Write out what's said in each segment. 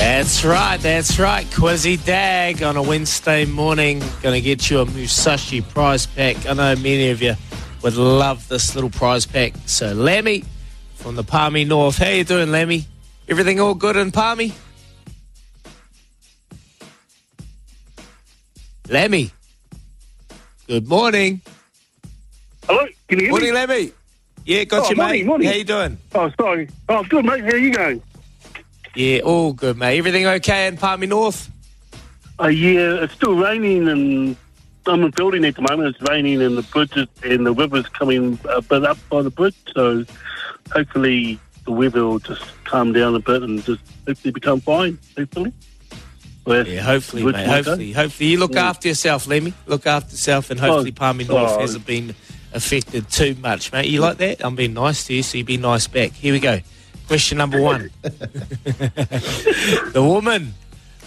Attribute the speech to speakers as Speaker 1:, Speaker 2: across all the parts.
Speaker 1: That's right, that's right. Quizzy Dag on a Wednesday morning. Going to get you a Musashi prize pack. I know many of you would love this little prize pack. So, Lemmy from the Palmy North. How you doing, Lemmy? Everything all good in Palmy? Lemmy. Good morning.
Speaker 2: Hello, can you hear
Speaker 1: Morning,
Speaker 2: me?
Speaker 1: Lemmy. Yeah, got
Speaker 2: Oh,
Speaker 1: you,
Speaker 2: morning,
Speaker 1: mate.
Speaker 2: morning.
Speaker 1: How you doing?
Speaker 2: Oh, sorry. Oh, good, mate. How are you going?
Speaker 1: Yeah, all good, mate. Everything okay in Palmy North?
Speaker 2: Uh, yeah, it's still raining, and I'm in building at the moment. It's raining, and the bridges and the river's coming a bit up by the bridge. So hopefully the weather will just calm down a bit and just hopefully become fine. Hopefully. Well,
Speaker 1: Yeah, hopefully, mate. Hopefully, hopefully you look
Speaker 2: Yeah.
Speaker 1: after yourself, Lemmy. Look after yourself, and hopefully,
Speaker 2: Oh,
Speaker 1: Palmy North
Speaker 2: oh.
Speaker 1: hasn't been affected too much, mate. You like that? I'm being nice to you, so you be nice back. Here we go. Question number one: the woman,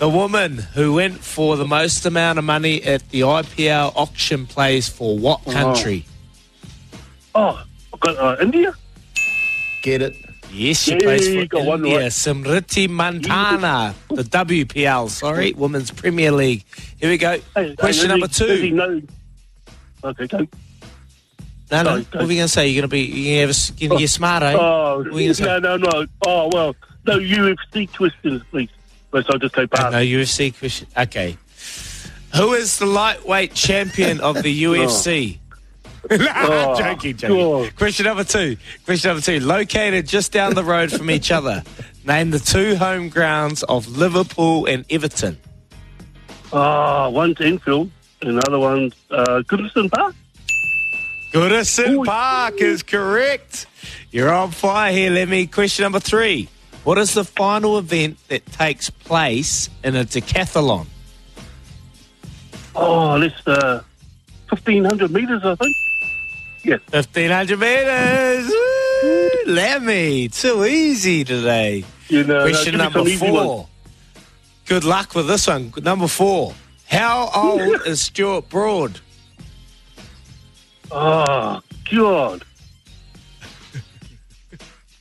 Speaker 1: the woman who went for the most amount of money at the IPL auction plays for what country?
Speaker 2: Oh, I've got uh, India.
Speaker 3: Get it?
Speaker 1: Yes, she
Speaker 2: Yeah,
Speaker 1: plays for
Speaker 2: got one
Speaker 1: India.
Speaker 2: right.
Speaker 1: Smriti Mandhana, the WPL. Sorry, Women's Premier League. Here we go.
Speaker 2: Hey,
Speaker 1: Question
Speaker 2: hey,
Speaker 1: number
Speaker 2: he- does he
Speaker 1: two.
Speaker 2: know- Okay, go.
Speaker 1: No, no.
Speaker 2: Sorry,
Speaker 1: What were you going to say? You're going to be, you're going to get smart, eh?
Speaker 2: Oh,
Speaker 1: What were you gonna say?
Speaker 2: no, no, no. Oh, well, no UFC questions, please. But I'll just go past.
Speaker 1: no, UFC question. Okay. Who is the lightweight champion of the UFC?
Speaker 2: Oh,
Speaker 1: joking, joking.
Speaker 2: God.
Speaker 1: Question number two. Question number two. Located just down the road from each other, name the two home grounds of Liverpool and Everton.
Speaker 2: Oh, one's Anfield, and the other one's uh, Goodison Park.
Speaker 1: Goodison. Park is correct. You're on fire here, Lemmy. Question number three. What is the final event that takes place in a decathlon?
Speaker 2: Oh, that's uh, 1,500 metres, I think. Yes.
Speaker 1: 1500 metres. Lemmy, too easy today.
Speaker 2: You know,
Speaker 1: Question
Speaker 2: me
Speaker 1: number four. Good luck with this one. Number four. How old is Stuart Broad?
Speaker 2: Oh, God.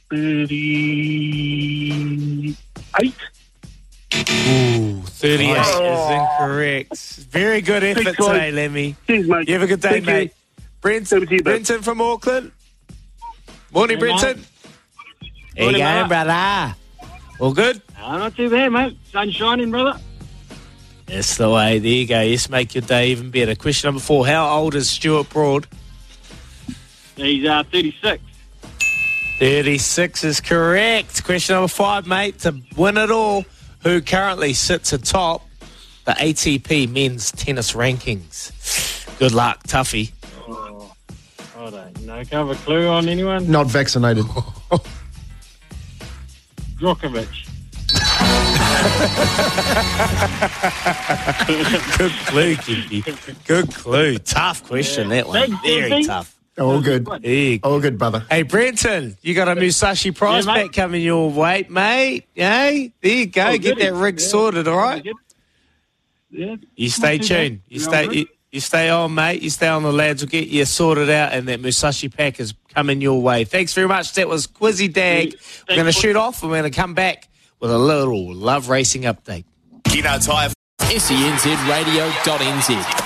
Speaker 2: 38?
Speaker 1: Ooh, 38
Speaker 2: Nice.
Speaker 1: is incorrect. Very good effort
Speaker 2: Big try.
Speaker 1: today, Lemmy.
Speaker 2: Cheers, mate.
Speaker 1: You have a good day,
Speaker 2: Thank you.
Speaker 1: mate. Brenton,
Speaker 2: Over to you, bud.
Speaker 1: Brenton from Auckland. Morning,
Speaker 4: Hey,
Speaker 1: Brenton.
Speaker 4: mate.
Speaker 1: How you
Speaker 4: Morning,
Speaker 1: going,
Speaker 4: mate.
Speaker 1: brother? All good?
Speaker 4: Uh, not too bad, mate. Sun shining, brother.
Speaker 1: That's the way. There you go. Yes, make your day even better. Question number four. How old is Stuart Broad?
Speaker 4: He's uh, 36.
Speaker 1: 36 is correct. Question number five, mate. To win it all, who currently sits atop the ATP men's tennis rankings? Good luck, Tuffy.
Speaker 4: Oh, I don't know. Can I have a clue on anyone?
Speaker 3: Not vaccinated.
Speaker 4: Djokovic.
Speaker 1: Good clue, Kimpy. Good clue. Tough question, that one.
Speaker 4: Thanks,
Speaker 1: Very
Speaker 4: Kimpy.
Speaker 1: tough.
Speaker 3: All good.
Speaker 1: There you go.
Speaker 3: All good, brother.
Speaker 1: Hey, Brenton, you got a Musashi prize
Speaker 4: Yeah,
Speaker 1: pack coming your way, mate. Hey, there you go.
Speaker 4: Oh,
Speaker 1: Get that rig
Speaker 4: Yeah.
Speaker 1: sorted, all right?
Speaker 4: Yeah.
Speaker 1: You stay
Speaker 4: Not too bad.
Speaker 1: tuned. You stay. You, you stay on, mate. You stay on. The lads will get you sorted out, and that Musashi pack is coming your way. Thanks very much. That was Quizzy Dag. We're going to shoot off, and we're going to come back with a little love racing update.
Speaker 5: Kino Tire
Speaker 6: senz radio.nz.